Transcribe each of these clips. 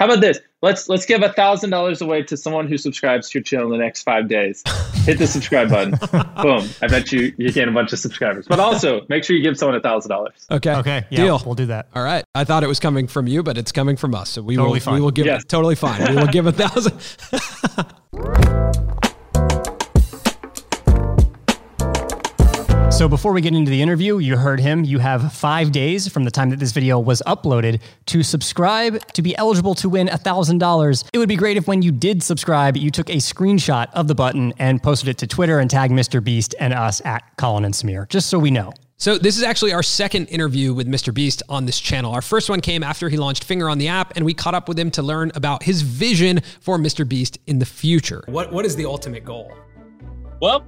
How about this? Let's let's give a thousand dollars away to someone who subscribes to your channel in the next five days. Hit the subscribe button. Boom! I bet you you gain a bunch of subscribers. But also make sure you give someone a thousand dollars. Okay. Okay. Yeah, Deal. We'll do that. All right. I thought it was coming from you, but it's coming from us. So we Totally will fine. we will give Yes. it totally fine. We will give a thousand. So before we get into the interview, you heard him. You have five days from the time that this video was uploaded to subscribe to be eligible to win $1,000. It would be great if when you did subscribe, you took a screenshot of the button and posted it to Twitter and tagged Mr. Beast and us at Colin and Samir, just so we know. So this is actually our second interview with Mr. Beast on this channel. Our first one came after he launched Finger on the app, and we caught up with him to learn about his vision for Mr. Beast in the future. What what is the ultimate goal? Well,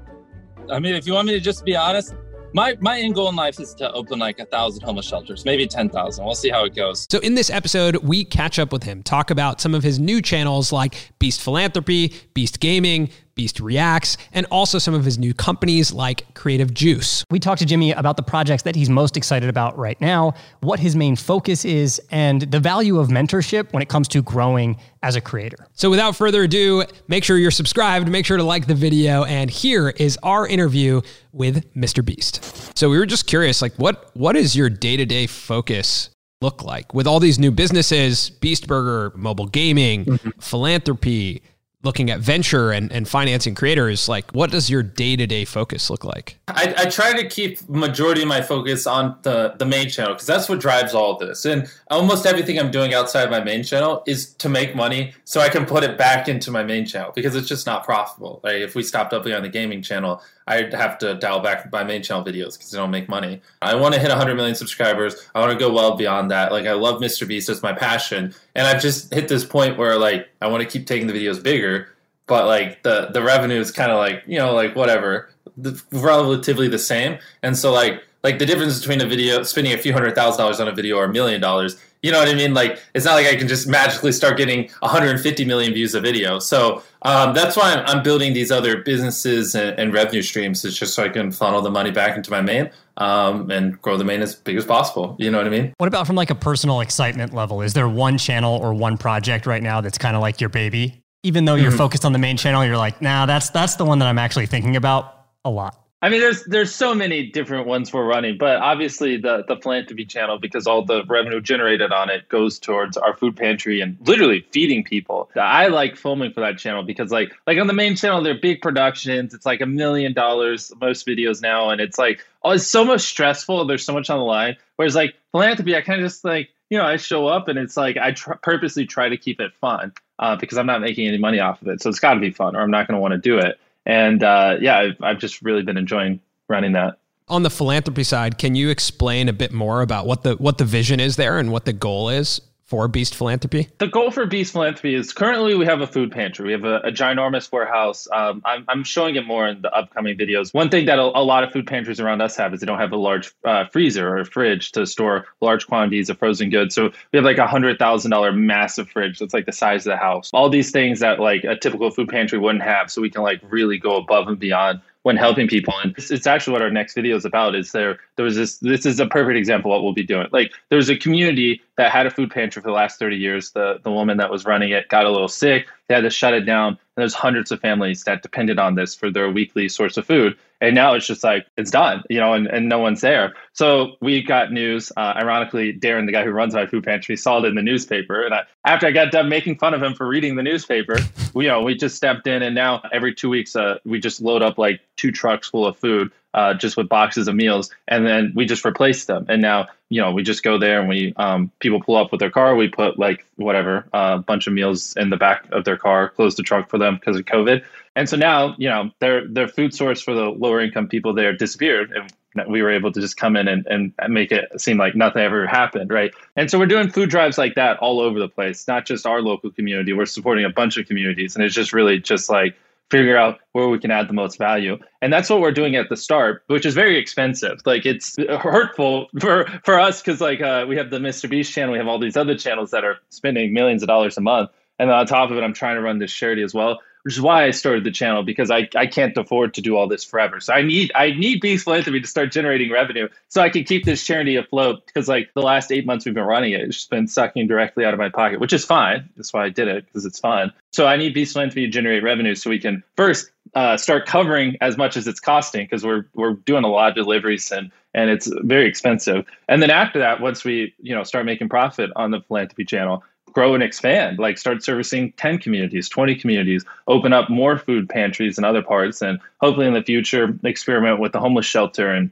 I mean, if you want me to just be honest, my my end goal in life is to open like a thousand homeless shelters, maybe ten thousand. We'll see how it goes. So in this episode, we catch up with him, talk about some of his new channels like Beast Philanthropy, Beast Gaming, Beast Reacts, and also some of his new companies like Creative Juice. We talked to Jimmy about the projects that he's most excited about right now, what his main focus is, and the value of mentorship when it comes to growing as a creator. So without further ado, make sure you're subscribed, make sure to like the video, and here is our interview with Mr. Beast. So we were just curious, like what what is your day-to-day focus look like with all these new businesses, Beast Burger, mobile gaming, mm-hmm. philanthropy, looking at venture and, and financing creators, like what does your day-to-day focus look like? I, I try to keep majority of my focus on the, the main channel because that's what drives all this. And almost everything I'm doing outside my main channel is to make money so I can put it back into my main channel because it's just not profitable. If we stopped uploading on the gaming channel, I'd have to dial back my main channel videos because they don't make money. I want to hit 100 million subscribers. I want to go well beyond that. Like I love Mr. Beast. It's my passion. And I've just hit this point where like I want to keep taking the videos bigger but like the the revenue is kind of like you know like whatever the, relatively the same and so like like the difference between a video spending a few hundred thousand dollars on a video or a million dollars you know what i mean like it's not like i can just magically start getting 150 million views a video so um, that's why I'm, I'm building these other businesses and, and revenue streams it's just so i can funnel the money back into my main um, and grow the main as big as possible you know what i mean What about from like a personal excitement level? Is there one channel or one project right now that's kind of like your baby? Even though you're focused on the main channel, you're like, nah, that's that's the one that I'm actually thinking about a lot. I mean, there's there's so many different ones we're running, but obviously the the philanthropy channel because all the revenue generated on it goes towards our food pantry and literally feeding people. I like filming for that channel because like like on the main channel they're big productions. It's like a million dollars most videos now, and it's like oh, it's so much stressful. There's so much on the line. Whereas like philanthropy, I kind of just like you know I show up and it's like I tr- purposely try to keep it fun uh, because I'm not making any money off of it, so it's got to be fun, or I'm not going to want to do it. And uh, yeah, I've, I've just really been enjoying running that. On the philanthropy side, can you explain a bit more about what the what the vision is there and what the goal is for Beast Philanthropy? The goal for Beast Philanthropy is currently we have a food pantry. We have a, a ginormous warehouse. Um, I'm, I'm showing it more in the upcoming videos. One thing that a, a lot of food pantries around us have is they don't have a large uh, freezer or fridge to store large quantities of frozen goods. So we have like a hundred thousand dollar massive fridge that's like the size of the house. All these things that like a typical food pantry wouldn't have. So we can like really go above and beyond when helping people. And it's, it's actually what our next video is about. Is there there was this this is a perfect example of what we'll be doing. Like there was a community that had a food pantry for the last 30 years. The the woman that was running it got a little sick. They had to shut it down. And there's hundreds of families that depended on this for their weekly source of food. And now it's just like it's done, you know, and, and no one's there. So we got news. Uh, ironically, Darren, the guy who runs my food pantry, saw it in the newspaper. And I, after I got done making fun of him for reading the newspaper, we, you know, we just stepped in. And now every two weeks, uh, we just load up like two trucks full of food uh, just with boxes of meals, and then we just replace them. And now, you know, we just go there and we um, people pull up with their car. We put like whatever a uh, bunch of meals in the back of their car, close the trunk for them because of COVID. And so now, you know, their their food source for the lower income people there disappeared, and we were able to just come in and, and make it seem like nothing ever happened, right? And so we're doing food drives like that all over the place, not just our local community. We're supporting a bunch of communities, and it's just really just like figure out where we can add the most value. And that's what we're doing at the start, which is very expensive. Like it's hurtful for, for us because like uh, we have the Mr. Beast channel, we have all these other channels that are spending millions of dollars a month. And on top of it, I'm trying to run this charity as well, which is why I started the channel because I, I can't afford to do all this forever. So I need I need Beast Philanthropy to start generating revenue so I can keep this charity afloat because like the last eight months we've been running it, it's just been sucking directly out of my pocket, which is fine. That's why I did it because it's fun. So I need Beast Philanthropy to generate revenue so we can first uh, start covering as much as it's costing because we're we're doing a lot of deliveries and and it's very expensive. And then after that, once we you know start making profit on the philanthropy channel, grow and expand like start servicing 10 communities 20 communities open up more food pantries in other parts and hopefully in the future experiment with the homeless shelter and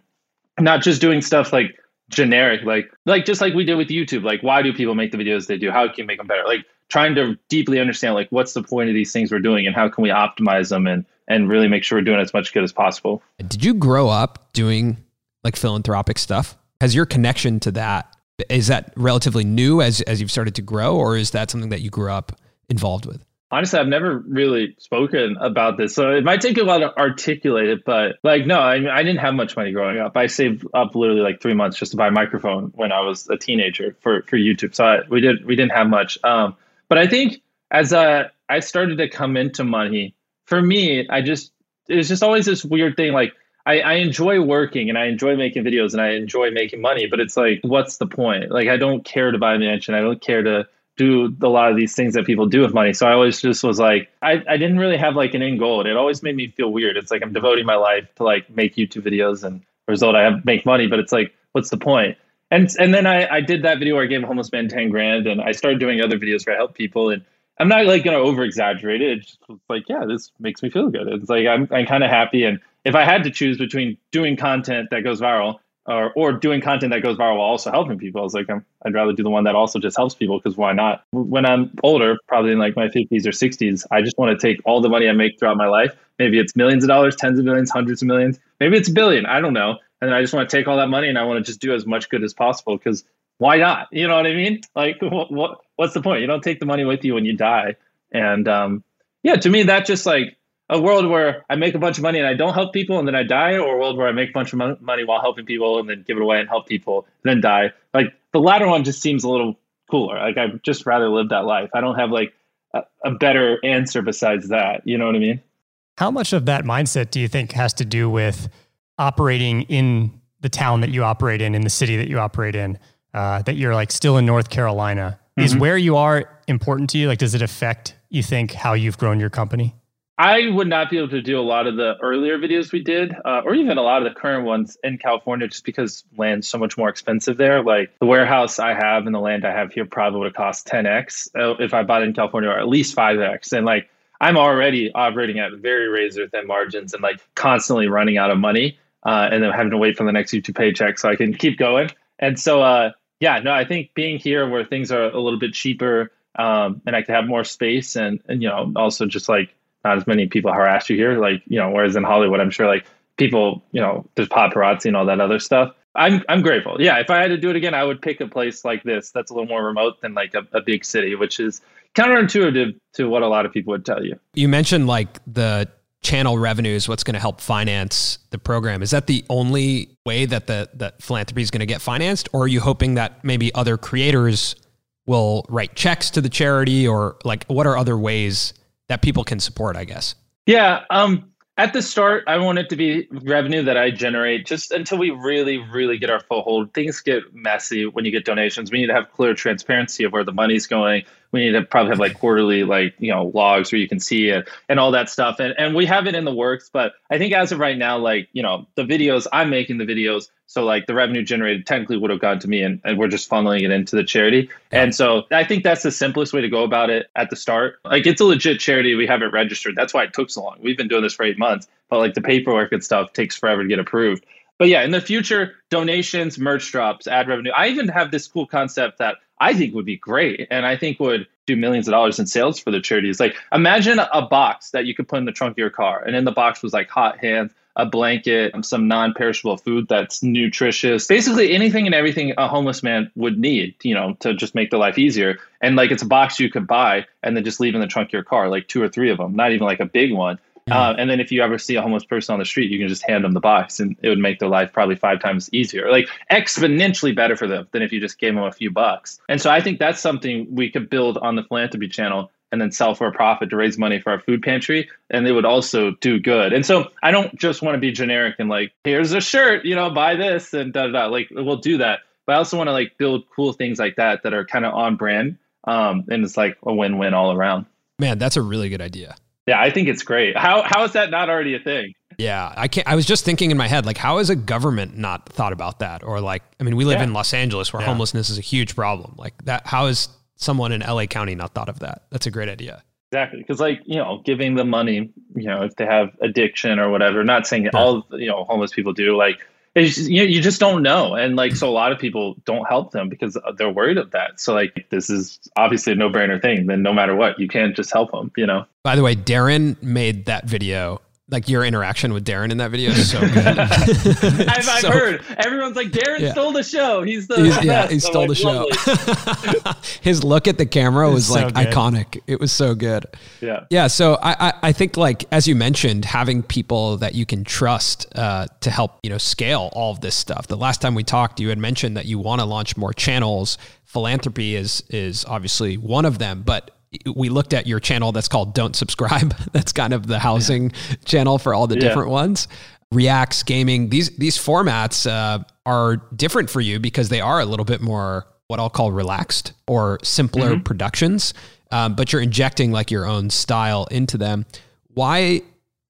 not just doing stuff like generic like like just like we did with youtube like why do people make the videos they do? How can you make them better? Like trying to deeply understand like what's the point of these things we're doing and how can we optimize them and and really make sure we're doing as much good as possible. Did you grow up doing like philanthropic stuff? Has your connection to that is that relatively new as as you've started to grow, or is that something that you grew up involved with? Honestly, I've never really spoken about this, so it might take a while to articulate it. But like, no, I, I didn't have much money growing up. I saved up literally like three months just to buy a microphone when I was a teenager for for YouTube. So I, we did we didn't have much. Um, but I think as uh, I started to come into money, for me, I just it was just always this weird thing like I, I enjoy working and I enjoy making videos and I enjoy making money, but it's like, what's the point? Like, I don't care to buy a mansion. I don't care to do a lot of these things that people do with money. So I always just was like, I, I didn't really have like an end goal. And it always made me feel weird. It's like I'm devoting my life to like make YouTube videos and result I have make money, but it's like, what's the point? And and then I, I did that video where I gave a homeless man 10 grand and I started doing other videos where I help people and I'm not like gonna over exaggerate it. It's just like, yeah, this makes me feel good. It's like I'm I'm kind of happy and if I had to choose between doing content that goes viral or, or doing content that goes viral while also helping people, I was like, i would rather do the one that also just helps people because why not? When I'm older, probably in like my 50s or 60s, I just want to take all the money I make throughout my life. Maybe it's millions of dollars, tens of millions, hundreds of millions. Maybe it's a billion. I don't know. And I just want to take all that money and I want to just do as much good as possible because why not? You know what I mean? Like, what, what what's the point? You don't take the money with you when you die. And um, yeah, to me, that just like a world where I make a bunch of money and I don't help people and then I die, or a world where I make a bunch of money while helping people and then give it away and help people and then die. Like the latter one just seems a little cooler. Like I'd just rather live that life. I don't have like a, a better answer besides that. You know what I mean? How much of that mindset do you think has to do with operating in the town that you operate in, in the city that you operate in, uh, that you're like still in North Carolina? Mm-hmm. Is where you are important to you? Like, does it affect you think how you've grown your company? I would not be able to do a lot of the earlier videos we did, uh, or even a lot of the current ones in California, just because land's so much more expensive there. Like the warehouse I have and the land I have here probably would have cost 10x uh, if I bought it in California, or at least 5x. And like I'm already operating at very razor thin margins and like constantly running out of money, uh, and then having to wait for the next YouTube paycheck so I can keep going. And so, uh, yeah, no, I think being here where things are a little bit cheaper um, and I can have more space and, and you know also just like not as many people harass you here. Like, you know, whereas in Hollywood, I'm sure like people, you know, there's paparazzi and all that other stuff. I'm I'm grateful. Yeah, if I had to do it again, I would pick a place like this that's a little more remote than like a, a big city, which is counterintuitive to what a lot of people would tell you. You mentioned like the channel revenues, what's going to help finance the program. Is that the only way that the that philanthropy is going to get financed, or are you hoping that maybe other creators will write checks to the charity, or like what are other ways that people can support, I guess. Yeah. Um, at the start, I want it to be revenue that I generate just until we really, really get our foothold. Things get messy when you get donations. We need to have clear transparency of where the money's going we need to probably have like quarterly like you know logs where you can see it and all that stuff. And and we have it in the works but i think as of right now like you know the videos i'm making the videos so like the revenue generated technically would have gone to me and, and we're just funneling it into the charity. And so i think that's the simplest way to go about it at the start. Like it's a legit charity. We have it registered. That's why it took so long. We've been doing this for eight months but like the paperwork and stuff takes forever to get approved. But yeah, in the future, donations, merch drops, ad revenue. I even have this cool concept that I think would be great and I think would do millions of dollars in sales for the charities. Like imagine a box that you could put in the trunk of your car and in the box was like hot hands, a blanket, some non-perishable food that's nutritious. Basically anything and everything a homeless man would need, you know, to just make their life easier. And like it's a box you could buy and then just leave in the trunk of your car, like two or three of them, not even like a big one. Uh, and then if you ever see a homeless person on the street, you can just hand them the box and it would make their life probably five times easier, like exponentially better for them than if you just gave them a few bucks. And so I think that's something we could build on the philanthropy channel and then sell for a profit to raise money for our food pantry and they would also do good. And so i don't just want to be generic and like here's a shirt you know buy this and da da da. Like we'll do that. But i also want to like build cool things like that that are kind of on brand um, and it's like a win-win all around. Man, that's a really good idea. Yeah i think it's great how how is that not already a thing Yeah, I can't. I was just thinking in my head, like, how has a government not thought about that? Or like, I mean, we live Yeah. in Los Angeles where Yeah. homelessness is a huge problem. Like that, how has someone in LA County not thought of that? That's a great idea. Exactly, because like you know, giving them money, you know, if they have addiction or whatever. Not saying that all you know homeless people do. Like you you just don't know, and like so a lot of people don't help them because they're worried of that. So like this is obviously a no brainer thing. Then no matter what, you can't just help them. You know. By the way, Darren made that video. Like your interaction with Darren in that video is so good. I've, I've So- heard everyone's like Darren Yeah. stole the show. He's the He's- yeah, he I'm stole like, the show. His look at the camera was so like good. iconic. It was so good. Yeah. Yeah, so I, I, I think like as you mentioned, having people that you can trust uh, to help you know scale all of this stuff. The last time we talked, you had mentioned that you want to launch more channels. Philanthropy is is obviously one of them, but we looked at your channel that's called Don't Subscribe. that's kind of the housing channel for all the Yeah. different ones. Reacts, gaming, these these formats uh, are different for you because they are a little bit more what I'll call relaxed or simpler productions, um, but you're injecting like your own style into them. Why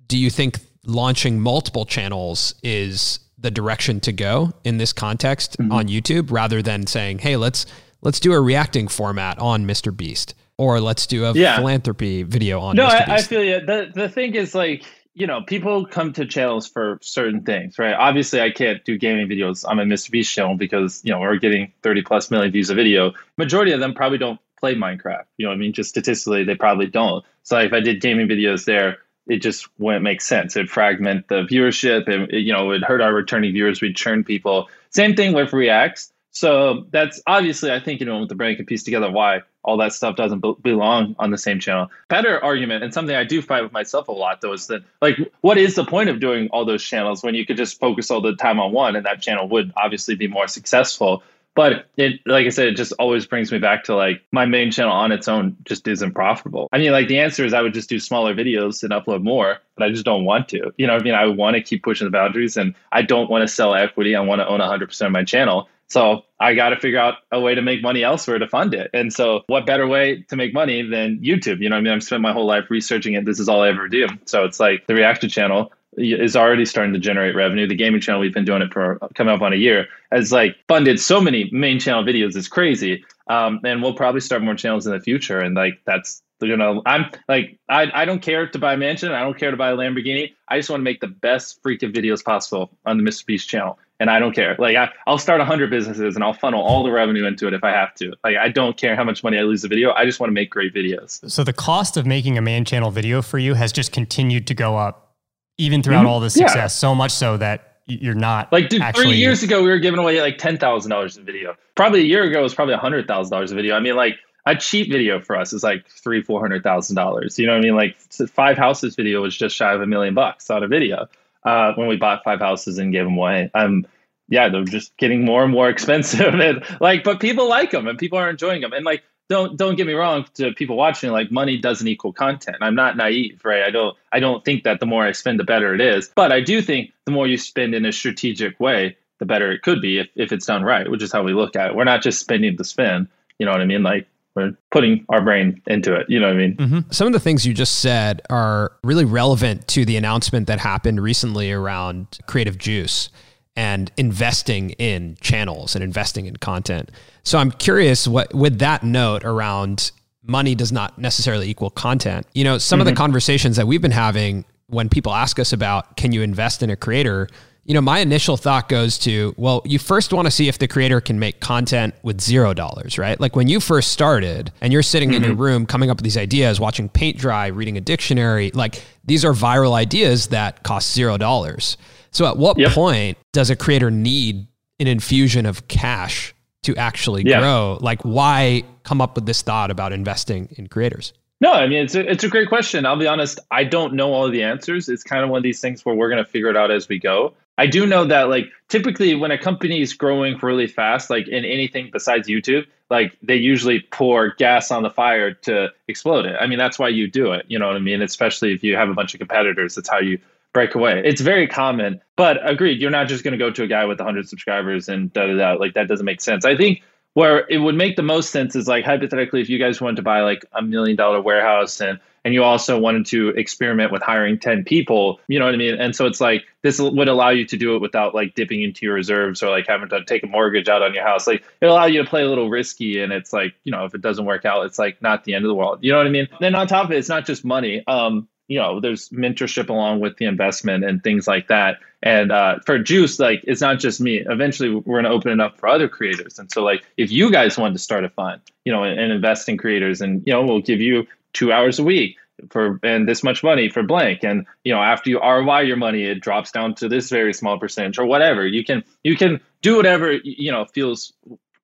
do you think launching multiple channels is the direction to go in this context on YouTube rather than saying, "Hey, let's let's do a reacting format on Mr. Beast or let's do a Yeah. philanthropy video on no, I, I feel you. The the thing is like you know people come to channels for certain things, right? Obviously, I can't do gaming videos on my Mr. Beast channel because you know we're getting thirty plus million views a video. Majority of them probably don't play Minecraft. You know, what I mean, just statistically, they probably don't. So if I did gaming videos there. It just wouldn't make sense. It'd fragment the viewership, and it, you know, it'd hurt our returning viewers. We'd churn people. Same thing with Reacts. So that's obviously, I think, you know, the brain can piece together why all that stuff doesn't be- belong on the same channel. Better argument, and something I do fight with myself a lot, though, is that, like, what is the point of doing all those channels when you could just focus all the time on one and that channel would obviously be more successful? But it, like I said, it just always brings me back to like my main channel on its own just isn't profitable. I mean, like the answer is I would just do smaller videos and upload more, but I just don't want to. You know, I mean, I want to keep pushing the boundaries, and I don't want to sell equity. I want to own 100% of my channel. So I got to figure out a way to make money elsewhere to fund it. And so, what better way to make money than YouTube? You know, I mean, I've spent my whole life researching it. This is all I ever do. So it's like the reaction channel is already starting to generate revenue. The gaming channel, we've been doing it for coming up on a year, has like funded so many main channel videos. It's crazy. Um, and we'll probably start more channels in the future. And like that's you know, I'm like I, I don't care to buy a mansion. I don't care to buy a Lamborghini. I just want to make the best freaking videos possible on the Mr. Beast channel. And I don't care. Like I, I'll start hundred businesses and I'll funnel all the revenue into it if I have to. Like I don't care how much money I lose a video. I just want to make great videos. So the cost of making a man channel video for you has just continued to go up, even throughout Mhm. all this Yeah. success. So much so that you're not Like, dude, actually. three years ago, we were giving away like ten thousand dollars a video. Probably a year ago, it was probably hundred thousand dollars a video. I mean, like a cheap video for us is like three, four hundred thousand dollars. You know what I mean? Like five houses video was just shy of a million bucks on a video uh, when we bought five houses and gave them away. Um, yeah, they're just getting more and more expensive, and like, but people like them and people are enjoying them, and like. Don't don't get me wrong to people watching like money doesn't equal content. I'm not naive, right? I don't I don't think that the more I spend the better it is. But I do think the more you spend in a strategic way, the better it could be if, if it's done right, which is how we look at it. We're not just spending to spend. You know what I mean? Like we're putting our brain into it. You know what I mean? Mm-hmm. Some of the things you just said are really relevant to the announcement that happened recently around Creative Juice and investing in channels and investing in content. So I'm curious what with that note around money does not necessarily equal content. You know, some of the mm-hmm. conversations that we've been having when people ask us about can you invest in a creator, you know, my initial thought goes to, well, you first want to see if the creator can make content with zero dollars, right? Like when you first started and you're sitting in your mm-hmm. room coming up with these ideas, watching paint dry, reading a dictionary, like these are viral ideas that cost zero dollars. So at what Yep. point does a creator need an infusion of cash to actually Yeah. grow? Like why come up with this thought about investing in creators? No, I mean it's a, it's a great question. I'll be honest, I don't know all of the answers. It's kind of one of these things where we're going to figure it out as we go. I do know that like typically when a company is growing really fast, like in anything besides YouTube, like they usually pour gas on the fire to explode it. I mean, that's why you do it. You know what I mean? Especially if you have a bunch of competitors, that's how you break away. It's very common, but agreed, you're not just going to go to a guy with 100 subscribers and da da da. Like that doesn't make sense. I think where it would make the most sense is like hypothetically, if you guys wanted to buy like a million dollar warehouse and and you also wanted to experiment with hiring 10 people, you know what I mean? And so it's like this would allow you to do it without like dipping into your reserves or like having to take a mortgage out on your house. Like it allow you to play a little risky and it's like, you know, if it doesn't work out, it's like not the end of the world. You know what I mean? Then on top of it, it's not just money. Um, you know, there's mentorship along with the investment and things like that. And uh, for Juice, like it's not just me. Eventually, we're going to open it up for other creators. And so, like, if you guys want to start a fund, you know, and, and invest in creators, and you know, we'll give you two hours a week for and this much money for blank and you know after you ROI your money it drops down to this very small percentage or whatever you can you can do whatever you know feels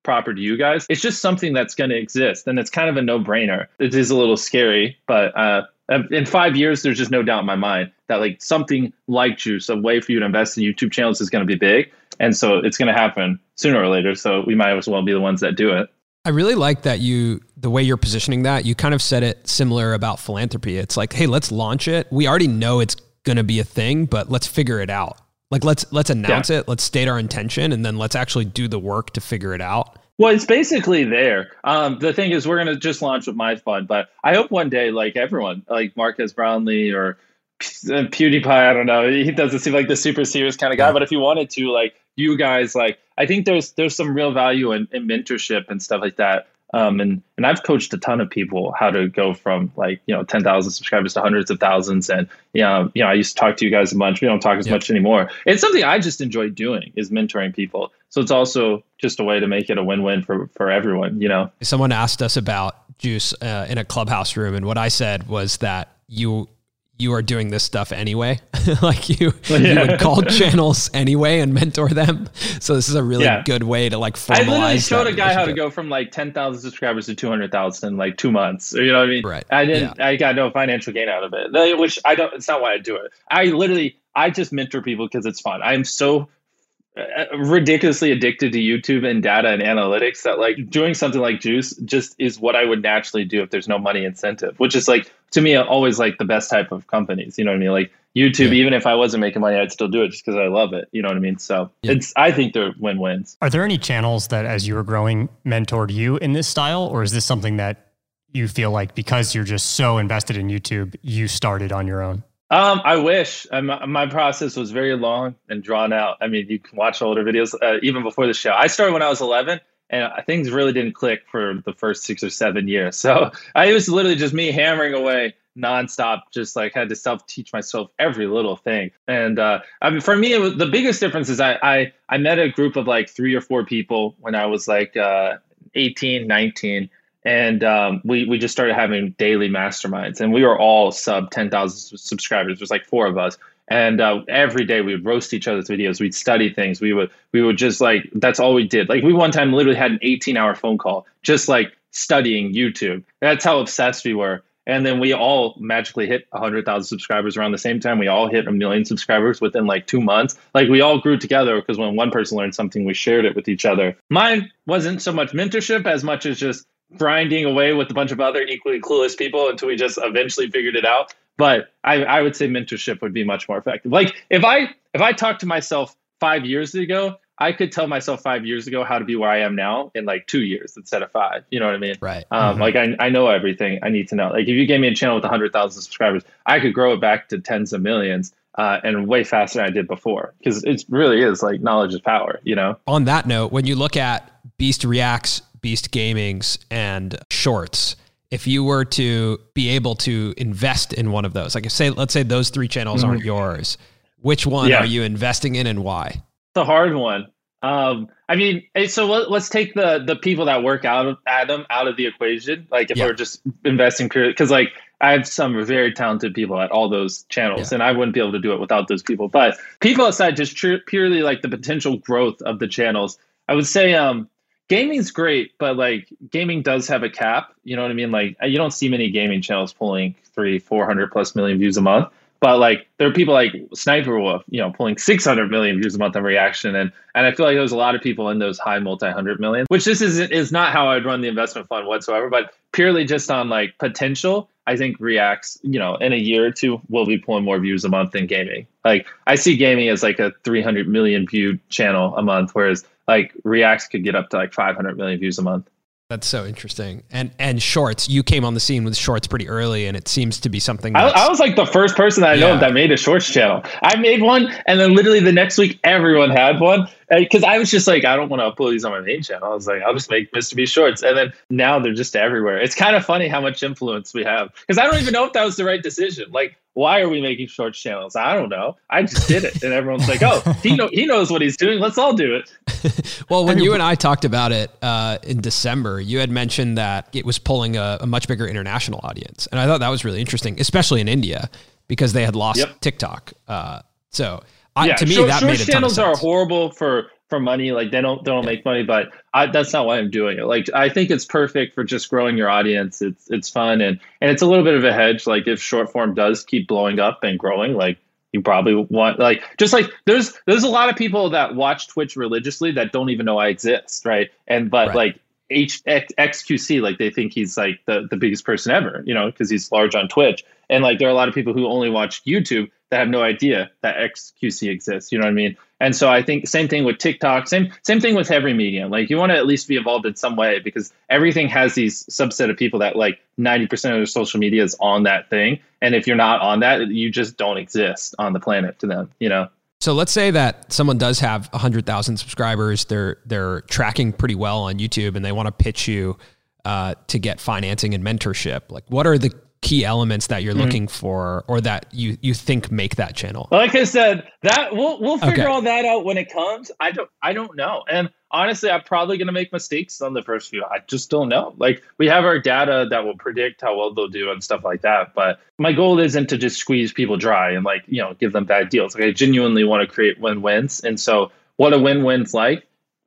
proper to you guys it's just something that's going to exist and it's kind of a no-brainer it is a little scary but uh in five years, there's just no doubt in my mind that like something like Juice, a way for you to invest in YouTube channels is going to be big. And so it's going to happen sooner or later. So we might as well be the ones that do it. I really like that you, the way you're positioning that, you kind of said it similar about philanthropy. It's like, hey, let's launch it. We already know it's going to be a thing, but let's figure it out. Like let's let's announce yeah. it, let's state our intention, and then let's actually do the work to figure it out. Well, it's basically there. Um, the thing is, we're going to just launch with my fund, but I hope one day, like everyone, like Marques Brownlee or uh, PewDiePie, I don't know, he doesn't seem like the super serious kind of guy. But if you wanted to, like you guys, like I think there's there's some real value in, in mentorship and stuff like that. Um, and and I've coached a ton of people how to go from like you know ten thousand subscribers to hundreds of thousands, and you know, you know I used to talk to you guys a bunch. We don't talk as much anymore. It's something I just enjoy doing is mentoring people. So it's also just a way to make it a win-win for for everyone. You know, someone asked us about juice uh, in a clubhouse room, and what I said was that you you are doing this stuff anyway. like you, yeah. you would call channels anyway and mentor them. So this is a really yeah. good way to like formalize. I literally showed a guy how to go from like 10,000 subscribers to 200,000 in like two months. You know what I mean? Right. I didn't, yeah. I got no financial gain out of it, which I don't, it's not why I do it. I literally, I just mentor people because it's fun. I'm so Uh, uh, ridiculously addicted to YouTube and data and analytics that like doing something like Juice just is what I would naturally do if there's no money incentive, which is like to me always like the best type of companies. You know what I mean? Like YouTube, yeah. even if I wasn't making money, I'd still do it just because I love it. You know what I mean? So yeah. it's I think they're win wins. Are there any channels that as you were growing mentored you in this style, or is this something that you feel like because you're just so invested in YouTube, you started on your own? Um, I wish um, my process was very long and drawn out. I mean, you can watch older videos uh, even before the show. I started when I was 11, and things really didn't click for the first six or seven years. So I was literally just me hammering away nonstop, just like had to self teach myself every little thing. And uh, I mean, for me, was, the biggest difference is I, I I met a group of like three or four people when I was like uh, 18, 19 and um, we we just started having daily masterminds, and we were all sub ten thousand subscribers. There's like four of us, and uh, every day we would roast each other's videos. We'd study things. We would we would just like that's all we did. Like we one time literally had an 18 hour phone call just like studying YouTube. That's how obsessed we were. And then we all magically hit 100,000 subscribers around the same time. We all hit a million subscribers within like two months. Like we all grew together because when one person learned something, we shared it with each other. Mine wasn't so much mentorship as much as just grinding away with a bunch of other equally clueless people until we just eventually figured it out. But I, I would say mentorship would be much more effective. Like if I if I talked to myself five years ago, I could tell myself five years ago how to be where I am now in like two years instead of five. You know what I mean? Right. Um, mm-hmm. Like I, I know everything I need to know. Like if you gave me a channel with 100,000 subscribers, I could grow it back to tens of millions uh, and way faster than I did before because it really is like knowledge is power, you know? On that note, when you look at Beast Reacts Beast Gaming's and Shorts, if you were to be able to invest in one of those, like if say, let's say those three channels mm-hmm. aren't yours, which one yeah. are you investing in and why? The hard one. Um, I mean, so let, us take the the people that work out of Adam out of the equation. Like if yeah. we're just investing purely, because like I have some very talented people at all those channels, yeah. and I wouldn't be able to do it without those people. But people aside, just tr- purely like the potential growth of the channels, I would say um gaming's great, but like gaming does have a cap. You know what I mean? Like uh, you don't see many gaming channels pulling three, four hundred plus million views a month. But like there are people like Sniper Wolf, you know, pulling 600 million views a month on reaction, and and I feel like there's a lot of people in those high multi hundred million, which this is is not how I'd run the investment fund whatsoever, but purely just on like potential. I think Reacts, you know, in a year or two, will be pulling more views a month than gaming. Like I see gaming as like a 300 million view channel a month, whereas like Reacts could get up to like 500 million views a month. That's so interesting. And and shorts, you came on the scene with shorts pretty early, and it seems to be something. I, I, was like the first person I know yeah. that made a shorts channel. I made one, and then literally the next week, everyone had one. Because I was just like, I don't want to upload these on my main channel. I was like, I'll just make Mr. b shorts, and then now they're just everywhere. It's kind of funny how much influence we have. Because I don't even know if that was the right decision. Like, why are we making short channels? I don't know. I just did it, and everyone's like, "Oh, he know he knows what he's doing. Let's all do it." well, when you and I talked about it uh, in December, you had mentioned that it was pulling a, a, much bigger international audience, and I thought that was really interesting, especially in India because they had lost yep. TikTok. Uh, so, I, to me, short, that short made a channels are horrible for for money. Like they don't they don't make money, but I, that's not why I'm doing it. Like I think it's perfect for just growing your audience. It's it's fun and and it's a little bit of a hedge. Like if short form does keep blowing up and growing, like you probably want like just like there's there's a lot of people that watch Twitch religiously that don't even know I exist, right? And but right. like H X, XQC, like they think he's like the the biggest person ever, you know, because he's large on Twitch. And like there are a lot of people who only watch YouTube that have no idea that XQC exists. You know what I mean? And so I think same thing with TikTok, same same thing with every medium. Like you want to at least be involved in some way because everything has these subset of people that like 90% of their social media is on that thing. And if you're not on that, you just don't exist on the planet to them, you know? So let's say that someone does have 100,000 subscribers, they're they're tracking pretty well on YouTube and they want to pitch you uh, to get financing and mentorship. Like what are the key elements that you're mm-hmm. looking for or that you you think make that channel? Like i said that we'll we'll figure okay. all that out when it comes. I don't i don't know. And honestly i'm probably going to make mistakes on the first few. I just don't know. Like we have our data that will predict how well they'll do and stuff like that. But my goal isn't to just squeeze people dry and like you know give them bad deals. Like i genuinely want to create win-wins. And so what a win-win's like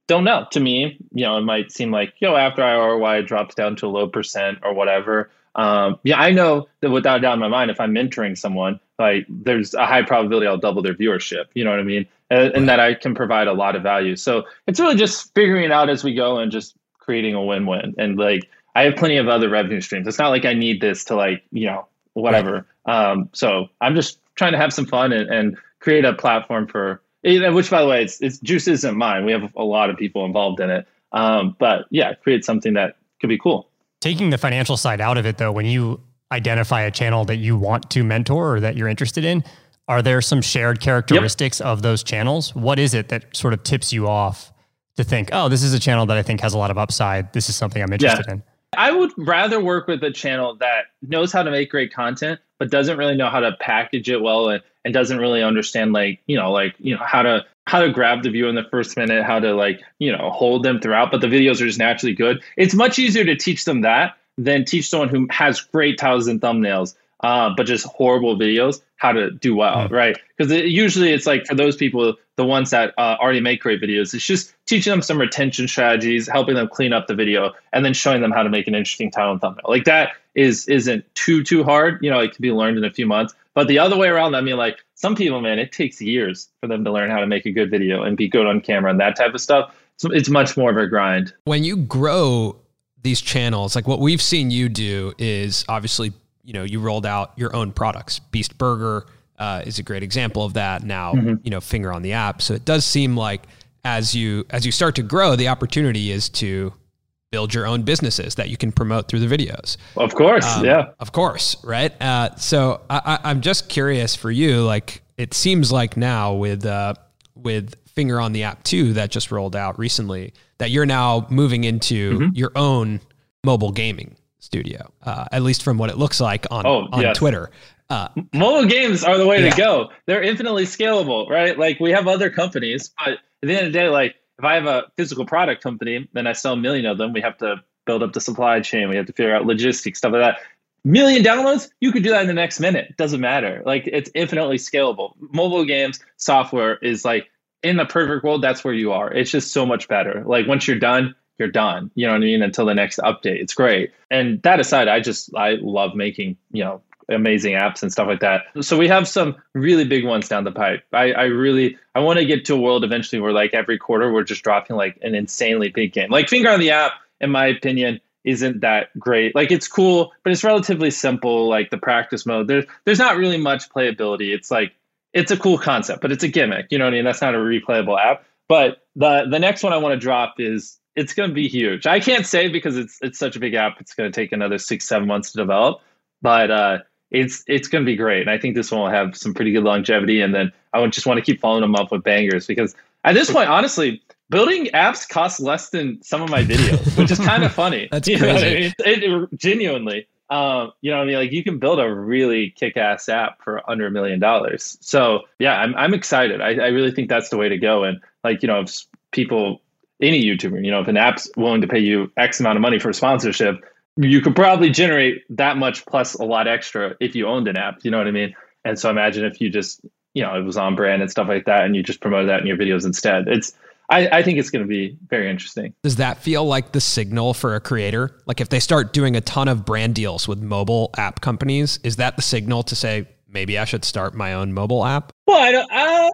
don't know. To me you know it might seem like you know after iroi drops down to a low percent or whatever um, yeah, I know that without a doubt in my mind, if I'm mentoring someone, like there's a high probability I'll double their viewership. You know what I mean? And, and, that I can provide a lot of value. So it's really just figuring it out as we go and just creating a win-win. And like I have plenty of other revenue streams. It's not like I need this to like you know whatever. Right. Um, so I'm just trying to have some fun and, and create a platform for. Which, by the way, it's, it's juice isn't mine. We have a lot of people involved in it. Um, but yeah, create something that could be cool. Taking the financial side out of it, though, when you identify a channel that you want to mentor or that you're interested in, are there some shared characteristics yep. of those channels? What is it that sort of tips you off to think, oh, this is a channel that I think has a lot of upside. This is something I'm interested yeah. in? I would rather work with a channel that knows how to make great content, but doesn't really know how to package it well and, and doesn't really understand like, you know, like, you know, how to how to grab the view in the first minute, how to like, you know, hold them throughout, but the videos are just naturally good. It's much easier to teach them that than teach someone who has great titles and thumbnails, uh, but just horrible videos how to do well, mm. right? Because it, usually it's like for those people, the ones that uh, already make great videos, it's just teaching them some retention strategies, helping them clean up the video, and then showing them how to make an interesting title and thumbnail. Like that is isn't too too hard. You know, it can be learned in a few months. But the other way around, I mean, like some people, man, it takes years for them to learn how to make a good video and be good on camera and that type of stuff. So it's much more of a grind. When you grow these channels, like what we've seen you do is obviously, you know, you rolled out your own products. Beast Burger uh, is a great example of that. Now, mm-hmm. you know, finger on the app. So it does seem like as you as you start to grow, the opportunity is to build your own businesses that you can promote through the videos. Of course, um, yeah, of course, right? Uh, so I, am just curious for you. Like, it seems like now with uh, with Finger on the App two that just rolled out recently, that you're now moving into mm-hmm. your own mobile gaming studio. Uh, at least from what it looks like on oh, on yes. Twitter. Uh, mobile games are the way yeah. to go. They're infinitely scalable, right? Like we have other companies, but at the end of the day, like if I have a physical product company and I sell a million of them, we have to build up the supply chain. We have to figure out logistics, stuff like that. Million downloads, you could do that in the next minute. Doesn't matter. Like it's infinitely scalable. Mobile games software is like in the perfect world, that's where you are. It's just so much better. Like once you're done, you're done. You know what I mean? Until the next update. It's great. And that aside, I just I love making, you know, amazing apps and stuff like that. So we have some really big ones down the pipe. I, I really I want to get to a world eventually where like every quarter we're just dropping like an insanely big game. Like Finger on the app, in my opinion, isn't that great. Like it's cool, but it's relatively simple. Like the practice mode, there's there's not really much playability. It's like it's a cool concept, but it's a gimmick. You know what I mean? That's not a replayable app. But the the next one I want to drop is it's going to be huge. I can't say because it's it's such a big app. It's going to take another six seven months to develop, but uh, it's it's going to be great. And I think this one will have some pretty good longevity. And then I would just want to keep following them up with bangers because at this point, honestly, building apps costs less than some of my videos, which is kind of funny. That's you crazy. Know I mean? it, it, genuinely. Um, you know what I mean? Like you can build a really kick-ass app for under a million dollars. So yeah, I'm I'm excited. I, I really think that's the way to go. And like, you know, if people any YouTuber, you know, if an app's willing to pay you X amount of money for sponsorship, you could probably generate that much plus a lot extra if you owned an app. You know what I mean? And so imagine if you just, you know, it was on brand and stuff like that, and you just promoted that in your videos instead. It's I, I think it's going to be very interesting. Does that feel like the signal for a creator? Like if they start doing a ton of brand deals with mobile app companies, is that the signal to say maybe I should start my own mobile app? Well, I don't. Uh,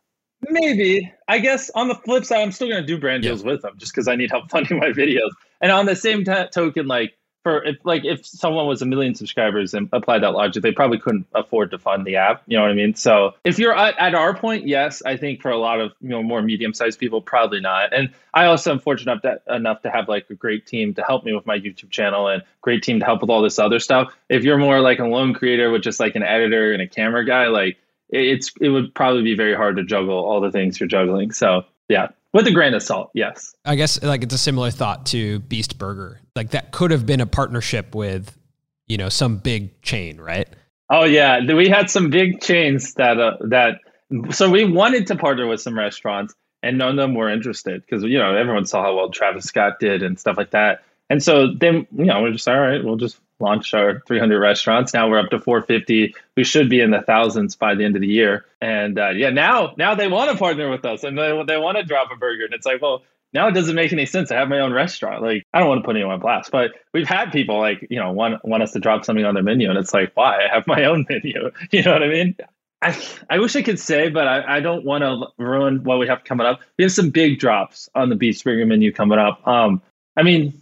maybe. I guess on the flip side, I'm still going to do brand Yeah. deals with them just because I need help funding my videos. And on the same t- token, like for if like if someone was a million subscribers and applied that logic, they probably couldn't afford to fund the app. You know what I mean? So if you're at, at our point, yes, I think for a lot of you know more medium sized people, probably not. And I also am fortunate enough to, enough to have like a great team to help me with my YouTube channel and great team to help with all this other stuff. If you're more like a lone creator with just like an editor and a camera guy, like it's it would probably be very hard to juggle all the things you're juggling. So yeah, with a grain of salt, yes. I guess like it's a similar thought to Beast Burger. Like that could have been a partnership with, you know, some big chain, right? Oh yeah, we had some big chains that uh, that so we wanted to partner with some restaurants, and none of them were interested because you know everyone saw how well Travis Scott did and stuff like that. And so then you know we're just all right, we'll just launch our 300 restaurants. Now we're up to 450. We should be in the thousands by the end of the year. And uh, yeah, now now they want to partner with us and they they want to drop a burger. And it's like, well, now it doesn't make any sense. I have my own restaurant. Like I don't want to put anyone on blast, but we've had people like you know want want us to drop something on their menu, and it's like, why? I have my own menu. You know what I mean? I I wish I could say, but I, I don't want to ruin what we have coming up. We have some big drops on the Beast Burger menu coming up. Um, I mean,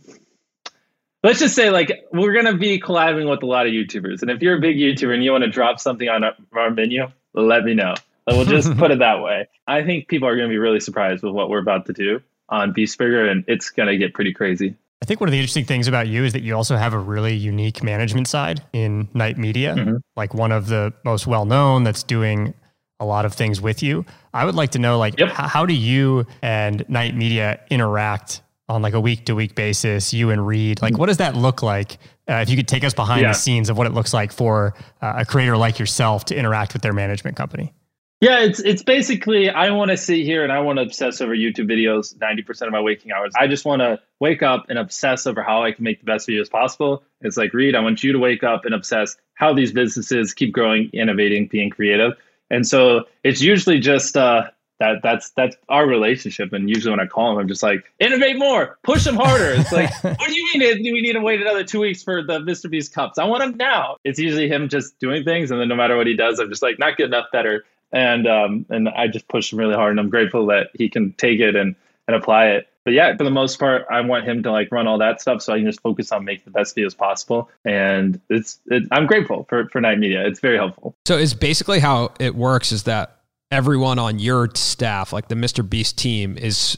let's just say like we're gonna be collabing with a lot of YouTubers, and if you're a big YouTuber and you want to drop something on our, our menu, let me know. We'll just put it that way. I think people are gonna be really surprised with what we're about to do on Beast Burger, and it's gonna get pretty crazy. I think one of the interesting things about you is that you also have a really unique management side in Night Media, Mhm. like one of the most well known that's doing a lot of things with you. I would like to know, like, Yep. h- how do you and Night Media interact on like a week to week basis? You and Reed, like, what does that look like? Uh, if you could take us behind Yeah. the scenes of what it looks like for uh, a creator like yourself to interact with their management company. Yeah, it's it's basically I want to sit here and I want to obsess over YouTube videos 90% of my waking hours. I just want to wake up and obsess over how I can make the best videos possible. It's like Reed, I want you to wake up and obsess how these businesses keep growing, innovating, being creative. And so it's usually just uh that that's that's our relationship. And usually when I call him, I'm just like, innovate more, push them harder. It's like, what do you mean? Do we need to wait another two weeks for the Mr. Beast cups? I want them now. It's usually him just doing things, and then no matter what he does, I'm just like, not good enough, better and um, and I just push him really hard, and I'm grateful that he can take it and and apply it. But yeah, for the most part, I want him to like run all that stuff, so I can just focus on making the best videos possible. And it's it, I'm grateful for for Night Media. It's very helpful. So it's basically how it works is that everyone on your staff, like the Mr. Beast team, is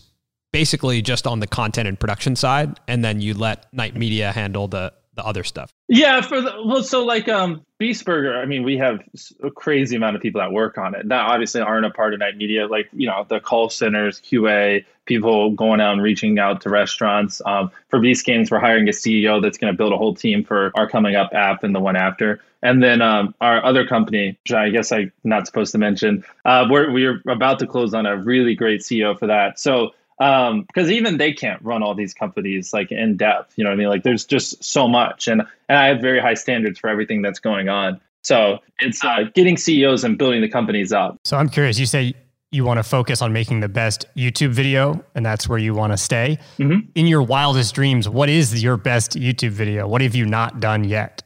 basically just on the content and production side, and then you let Night Media handle the the other stuff. Yeah, for the well, so like um Beast Burger, I mean, we have a crazy amount of people that work on it. That obviously aren't a part of Night Media, like you know the call centers, QA, people going out and reaching out to restaurants. Um, for Beast Games, we're hiring a CEO that's going to build a whole team for our coming up app and the one after. And then um, our other company, which I guess I'm not supposed to mention, uh, we're we're about to close on a really great CEO for that. So um because even they can't run all these companies like in depth you know what i mean like there's just so much and and i have very high standards for everything that's going on so it's uh getting ceos and building the companies up So I'm curious. You say you want to focus on making the best YouTube video, and that's where you want to stay. Mhm. In your wildest dreams, what is your best YouTube video? What have you not done yet?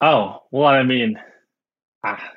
oh well i mean Ah,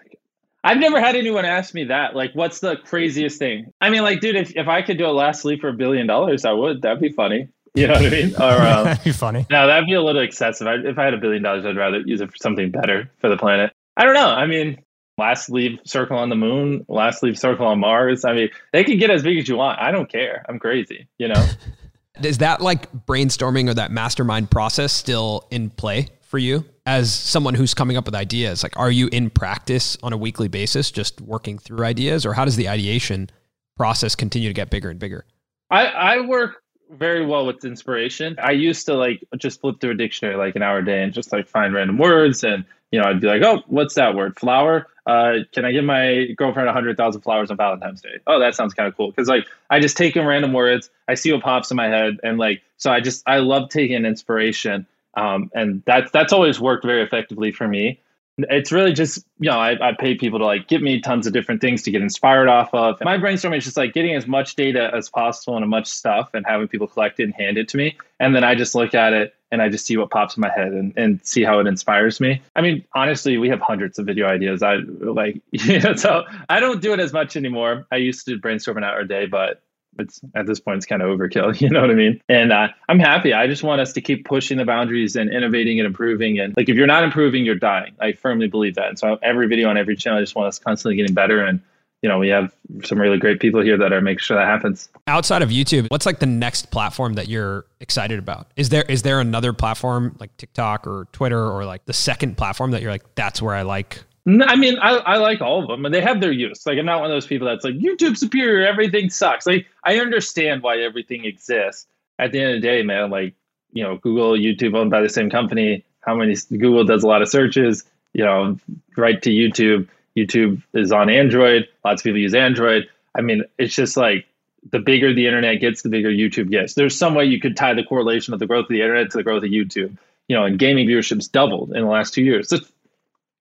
I've never had anyone ask me that. Like, what's the craziest thing? I mean, like, dude, if, if I could do a last leave for a billion dollars, I would. That'd be funny. You know what I mean? Or um, That'd be funny. no, that'd be a little excessive. I, if I had a billion dollars, I'd rather use it for something better for the planet. I don't know. I mean, last leave circle on the moon, last leave circle on Mars. I mean, they can get as big as you want. I don't care. I'm crazy. You know. Is that like brainstorming or that mastermind process still in play for you as someone who's coming up with ideas? Like, are you in practice on a weekly basis, just working through ideas, or how does the ideation process continue to get bigger and bigger? I, I work very well with inspiration. I used to like just flip through a dictionary like an hour a day and just like find random words and you know I'd be like, oh, what's that word? Flower. Uh, can I give my girlfriend a hundred thousand flowers on Valentine's Day? Oh, that sounds kind of cool because like I just take in random words, I see what pops in my head, and like so I just I love taking inspiration, um, and that's that's always worked very effectively for me. It's really just you know I, I pay people to like give me tons of different things to get inspired off of. My brainstorming is just like getting as much data as possible and as much stuff and having people collect it and hand it to me. And then i just look at it and i just see what pops in my head and, and see how it inspires me. I mean honestly we have hundreds of video ideas. I like you know so i don't do it as much anymore. I used to brainstorm an hour a day but it's at this point it's kind of overkill you know what i mean? And uh, i'm happy. I just want us to keep pushing the boundaries and innovating and improving and like if you're not improving you're dying. I firmly believe that. And so every video on every channel i just want us constantly getting better and you know we have some really great people here that are making sure that happens. Outside of youtube what's like the next platform that you're excited about? Is there is there another platform like tiktok or twitter or like the second platform that you're like that's where i like I mean, I, I like all of them, and they have their use. Like, I'm not one of those people that's like YouTube superior, everything sucks. Like, I understand why everything exists. At the end of the day, man, like, you know, Google, YouTube owned by the same company. How many Google does a lot of searches, you know, right to YouTube. YouTube is on Android. Lots of people use Android. I mean, it's just like the bigger the internet gets, the bigger YouTube gets. There's some way you could tie the correlation of the growth of the internet to the growth of YouTube. You know, and gaming viewership's doubled in the last two years. It's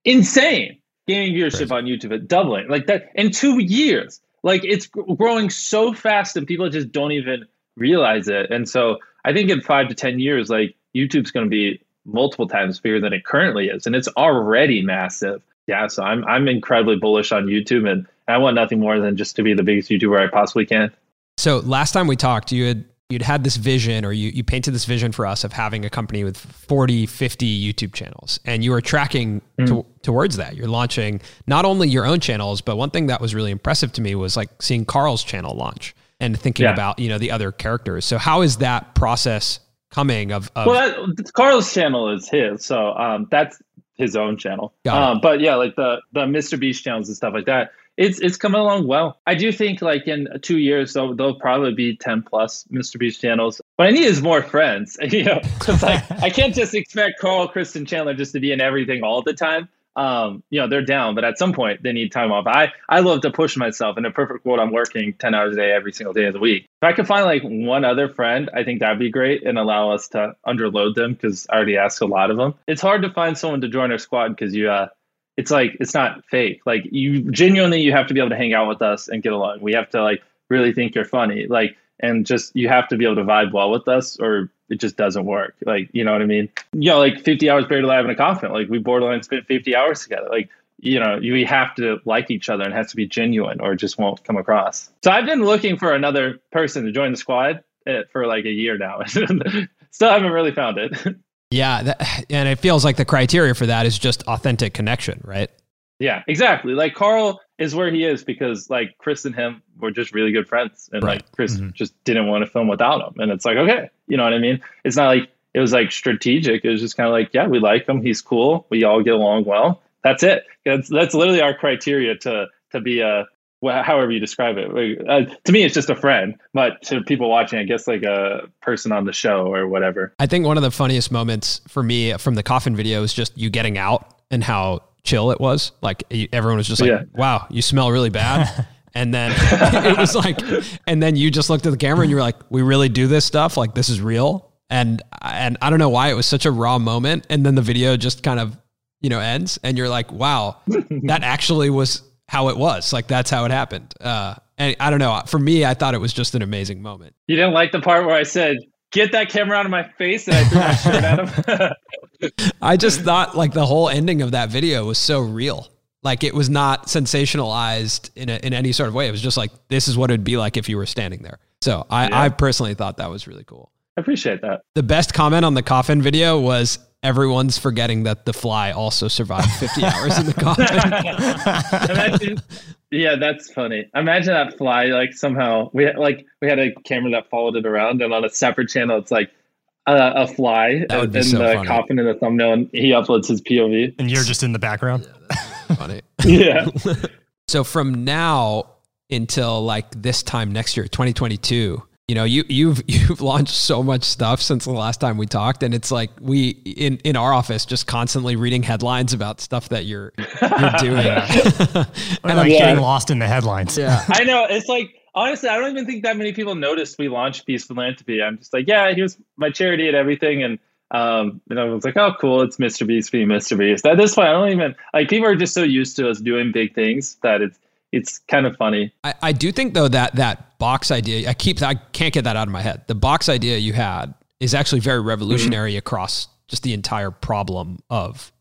insane gaming viewership Crazy. on YouTube at doubling like that in two years. Like it's growing so fast and people just don't even realize it. And so I think in five to 10 years, like YouTube's going to be multiple times bigger than it currently is. And it's already massive. Yeah. So I'm, I'm incredibly bullish on YouTube and I want nothing more than just to be the biggest YouTuber I possibly can. So last time we talked, you had you'd had this vision or you, you painted this vision for us of having a company with 40 50 youtube channels. And you were tracking mm. to, towards that. You're launching not only your own channels but one thing that was really impressive to me was like seeing karl's channel launch and thinking yeah. about you know the other characters. So how is that process coming of, of well that, karl's channel is his so um, that's his own channel. Um, but yeah like the the mr beast channels and stuff like that it's it's coming along well. I do think like in two years there'll, there'll probably be ten plus Mr. Beast channels. What I need is more friends. You know, because like I can't just expect Karl, Kristen, Chandler just to be in everything all the time. Um, you know, they're down, but at some point they need time off. I I love to push myself. In a perfect world, I'm working ten hours a day every single day of the week. If I could find like one other friend, I think that'd be great and allow us to underload them because I already ask a lot of them. It's hard to find someone to join our squad because you uh it's like it's not fake. Like you genuinely you have to be able to hang out with us and get along. We have to like really think you're funny. Like and just you have to be able to vibe well with us or it just doesn't work. Like, you know what I mean? You know, like 50 hours buried alive in a coffin. Like we borderline spent 50 hours together. Like, you know, we have to like each other and it has to be genuine or it just won't come across. So I've been looking for another person to join the squad eh, for like a year now. Still haven't really found it. Yeah, that, and it feels like the criteria for that is just authentic connection, right? Yeah, exactly. Like Karl is where he is because like Chris and him were just really good friends, and right. like Chris mm-hmm. just didn't want to film without him, and it's like okay, you know what I mean? It's not like it was like strategic. It was just kind of like yeah, we like him, he's cool, we all get along well. That's it. That's that's literally our criteria to to be a however you describe it. Uh, to me, it's just a friend, but to people watching, I guess like a person on the show or whatever. I think one of the funniest moments for me from the coffin video is just you getting out and how chill it was. Like everyone was just like, yeah. "Wow, you smell really bad." and then it was like, and then you just looked at the camera and you were like, "We really do this stuff? Like this is real?" And and I don't know why it was such a raw moment. And then the video just kind of you know ends, and you're like, "Wow, that actually was." How it was. Like that's how it happened. Uh, and I don't know. For me, I thought it was just an amazing moment. You didn't like the part where I said, "Get that camera out of my face," and I threw my shirt at him. I just thought like the whole ending of that video was so real. Like it was not sensationalized in a, in any sort of way. It was just like this is what it'd be like if you were standing there. So I, Yeah. I personally thought that was really cool. I appreciate that. The best comment on the coffin video was everyone's forgetting that the fly also survived 50 hours in the coffin. Imagine, yeah, that's funny. Imagine that fly like somehow we had, like we had a camera that followed it around, and on a separate channel, it's like a, a fly That in so the funny. coffin in the thumbnail, and he uploads his POV. And you're just in the background. Funny. Yeah, So from now until like this time next year, 2022, you know, you you've you've launched so much stuff since the last time we talked, and it's like we in in our office just constantly reading headlines about stuff that you're you're doing. Or like Yeah. getting lost in the headlines. yeah. I know. It's like honestly, I don't even think that many people noticed we launched Beast Philanthropy. I'm just like, yeah, here's my charity and everything, and um, and I was like, oh, cool, it's Mr. Beast being Mr. Beast. At this point, I don't even like people are just so used to us doing big things that it's it's kind of funny. I, I do think though that that box idea, I keep I can't get that out of my head. The box idea you had is actually very revolutionary mm-hmm. across just the entire problem of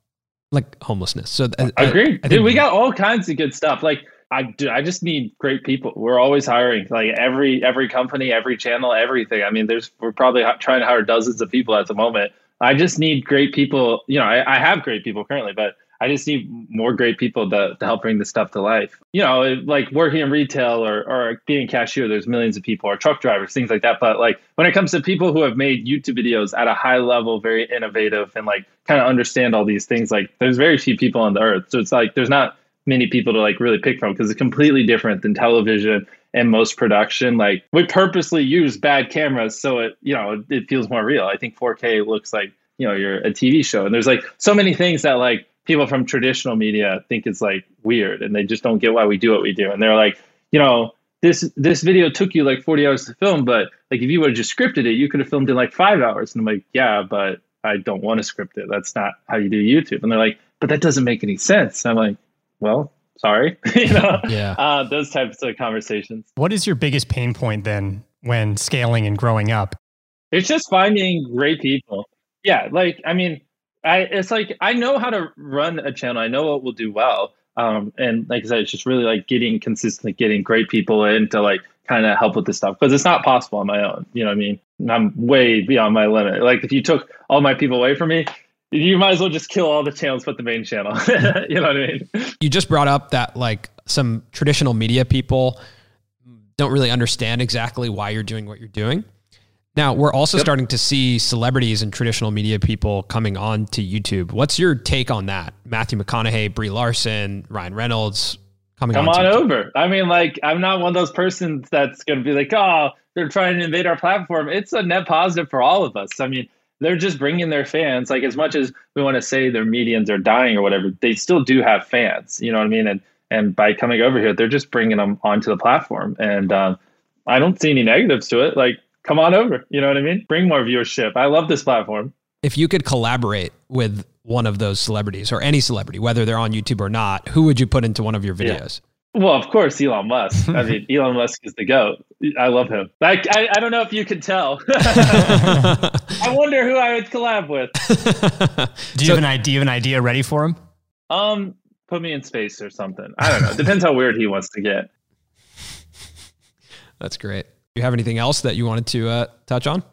like homelessness. So th- I agree. I Dude, we got all kinds of good stuff. Like I do, I just need great people. We're always hiring. Like every every company, every channel, everything. I mean, there's we're probably trying to hire dozens of people at the moment. I just need great people. You know, I, I have great people currently, but I just need more great people to, to help bring this stuff to life. You know, like working in retail or, or being cashier, there's millions of people, or truck drivers, things like that. But like when it comes to people who have made YouTube videos at a high level, very innovative, and like kind of understand all these things, like there's very few people on the earth. So it's like there's not many people to like really pick from because it's completely different than television and most production. Like we purposely use bad cameras so it you know it, it feels more real. I think 4K looks like you know you're a TV show, and there's like so many things that like people from traditional media think it's like weird, and they just don't get why we do what we do, and they're like you know. This this video took you like 40 hours to film, but like if you would have just scripted it, you could have filmed in like five hours. And I'm like, yeah, but I don't want to script it. That's not how you do YouTube. And they're like, but that doesn't make any sense. And I'm like, well, sorry, you know, Yeah. uh, those types of conversations. What is your biggest pain point then when scaling and growing up? It's just finding great people. Yeah, like I mean, I it's like I know how to run a channel. I know what will do well. Um, and like I said, it's just really like getting consistently getting great people in to like kind of help with this stuff because it's not possible on my own. You know what I mean? I'm way beyond my limit. Like if you took all my people away from me, you might as well just kill all the channels, but the main channel. you know what I mean? you just brought up that like some traditional media people don't really understand exactly why you're doing what you're doing. Now, we're also Yep. starting to see celebrities and traditional media people coming on to YouTube. What's your take on that? Matthew McConaughey, Brie Larson, Ryan Reynolds coming Come on. on over. I mean, like, I'm not one of those persons that's going to be like, oh, they're trying to invade our platform. It's a net positive for all of us. I mean, they're just bringing their fans. Like, as much as we want to say their medians are dying or whatever, they still do have fans. You know what I mean? And and by coming over here, they're just bringing them onto the platform. And um, I don't see any negatives to it. Like, come on over. You know what I mean? Bring more viewership. I love this platform. If you could collaborate with one of those celebrities or any celebrity, whether they're on YouTube or not, who would you put into one of your Yeah. videos? Well, of course, Elon Musk. I mean, Elon Musk is the goat. I love him. Like, I, I don't know if you can tell. I wonder who I would collab with. Do you have an idea? Do you have an idea ready for him? Um, put me in space or something. I don't know. Depends how weird he wants to get. That's great. You have anything else that you wanted to uh, touch on?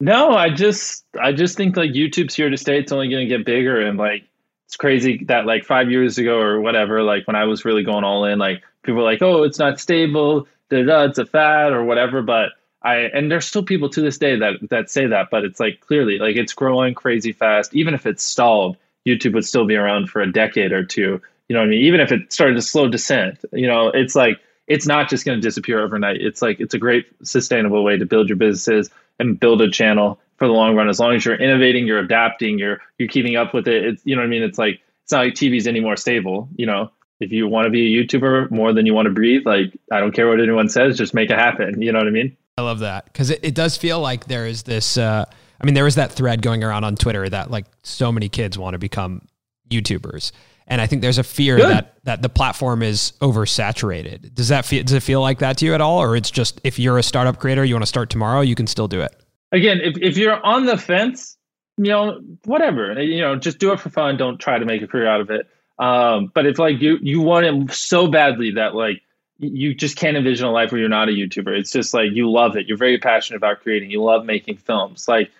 No, I just I just think like YouTube's here to stay. It's only going to get bigger, and like it's crazy that like five years ago or whatever, like when I was really going all in, like people were like, "Oh, it's not stable, da da, it's a fad or whatever." But I and there's still people to this day that that say that, but it's like clearly like it's growing crazy fast. Even if it's stalled, YouTube would still be around for a decade or two. You know what I mean? Even if it started to slow descent, you know, it's like it's not just going to disappear overnight. It's like it's a great sustainable way to build your businesses and build a channel for the long run. As long as you're innovating, you're adapting, you're you're keeping up with it. It's you know what I mean. It's like it's not like TV's any more stable. You know, if you want to be a YouTuber more than you want to breathe, like I don't care what anyone says, just make it happen. You know what I mean? I love that because it, it does feel like there is this. Uh, I mean, there was that thread going around on Twitter that like so many kids want to become YouTubers, and I think there's a fear Good. that that the platform is oversaturated. Does that feel? Does it feel like that to you at all, or it's just if you're a startup creator, you want to start tomorrow, you can still do it? Again, if if you're on the fence, you know, whatever, you know, just do it for fun. Don't try to make a career out of it. Um, but if like you you want it so badly that like you just can't envision a life where you're not a YouTuber. It's just like you love it. You're very passionate about creating. You love making films. Like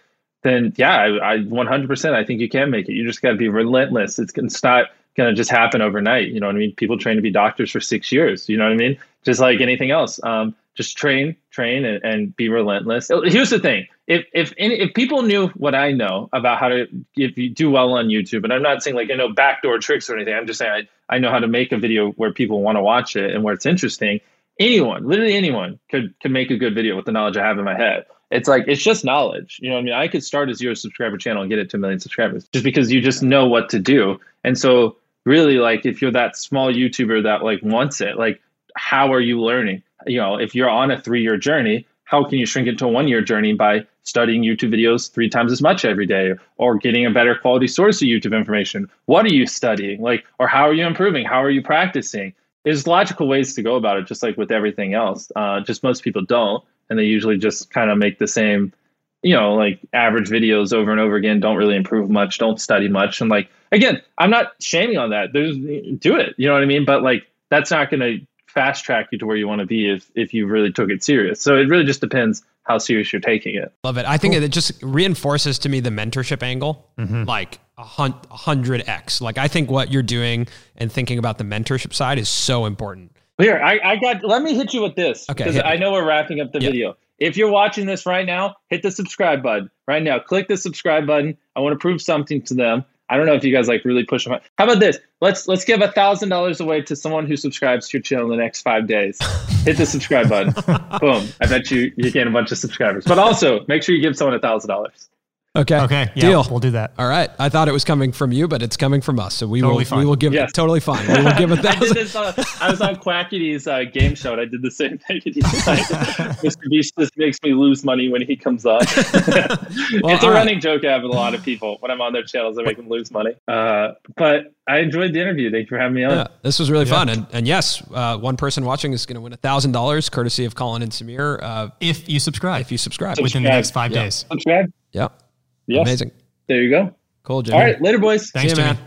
then yeah, I, I 100% I think you can make it. You just got to be relentless. It's, it's not going to just happen overnight. You know what I mean? People train to be doctors for six years. You know what I mean? Just like anything else. Um, just train, train, and, and, be relentless. Here's the thing: if if if people knew what I know about how to if you do well on YouTube, and I'm not saying like I know backdoor tricks or anything. I'm just saying I, I know how to make a video where people want to watch it and where it's interesting. Anyone, literally anyone, could could make a good video with the knowledge I have in my head it's like it's just knowledge you know what i mean i could start a zero subscriber channel and get it to a million subscribers just because you just know what to do and so really like if you're that small youtuber that like wants it like how are you learning? You know if you're on a three year journey how can you shrink it to a one year journey by studying youtube videos three times as much every day or getting a better quality source of youtube information? What are you studying? Like or how are you improving? How are you practicing? There's logical ways to go about it just like with everything else. Uh, just most people don't and they usually just kind of make the same you know like average videos over and over again don't really improve much don't study much and like again i'm not shaming on that there's do it you know what i mean but like that's not going to fast track you to where you want to be if if you really took it serious so it really just depends how serious you're taking it love it i think cool. it just reinforces to me the mentorship angle mm-hmm. like a hundred x like i think what you're doing and thinking about the mentorship side is so important here, I, I got. Let me hit you with this because I know we're wrapping up the yep. video. If you're watching this right now, hit the subscribe button right now. Click the subscribe button. I want to prove something to them. I don't know if you guys like really push them. How about this? Let's let's give a thousand dollars away to someone who subscribes to your channel in the next five days. Hit the subscribe button. Boom! I bet you you gain a bunch of subscribers. But also make sure you give someone a thousand dollars. Okay. Okay. Yeah, Deal. We'll do that. All right. I thought it was coming from you, but it's coming from us. So we totally will. Fine. We will give yes. it totally fine. We will give it that. I, this, uh, I was on Quackity's uh, game show, and I did the same thing. Like, Mr. Beast just makes me lose money when he comes on. well, it's a running right. joke I have with a lot of people when I'm on their channels. I make them lose money. Uh, but I enjoyed the interview. Thank you for having me on. Yeah, this was really yeah. fun. And, and yes, uh, one person watching is going to win a thousand dollars, courtesy of Colin and Samir. Uh, if you subscribe, if you subscribe, subscribe. within the next five yeah. days. Subscribe. Yeah. Yes. Amazing. There you go. Cool, Jimmy. All right, later, boys. Thanks, See you, man.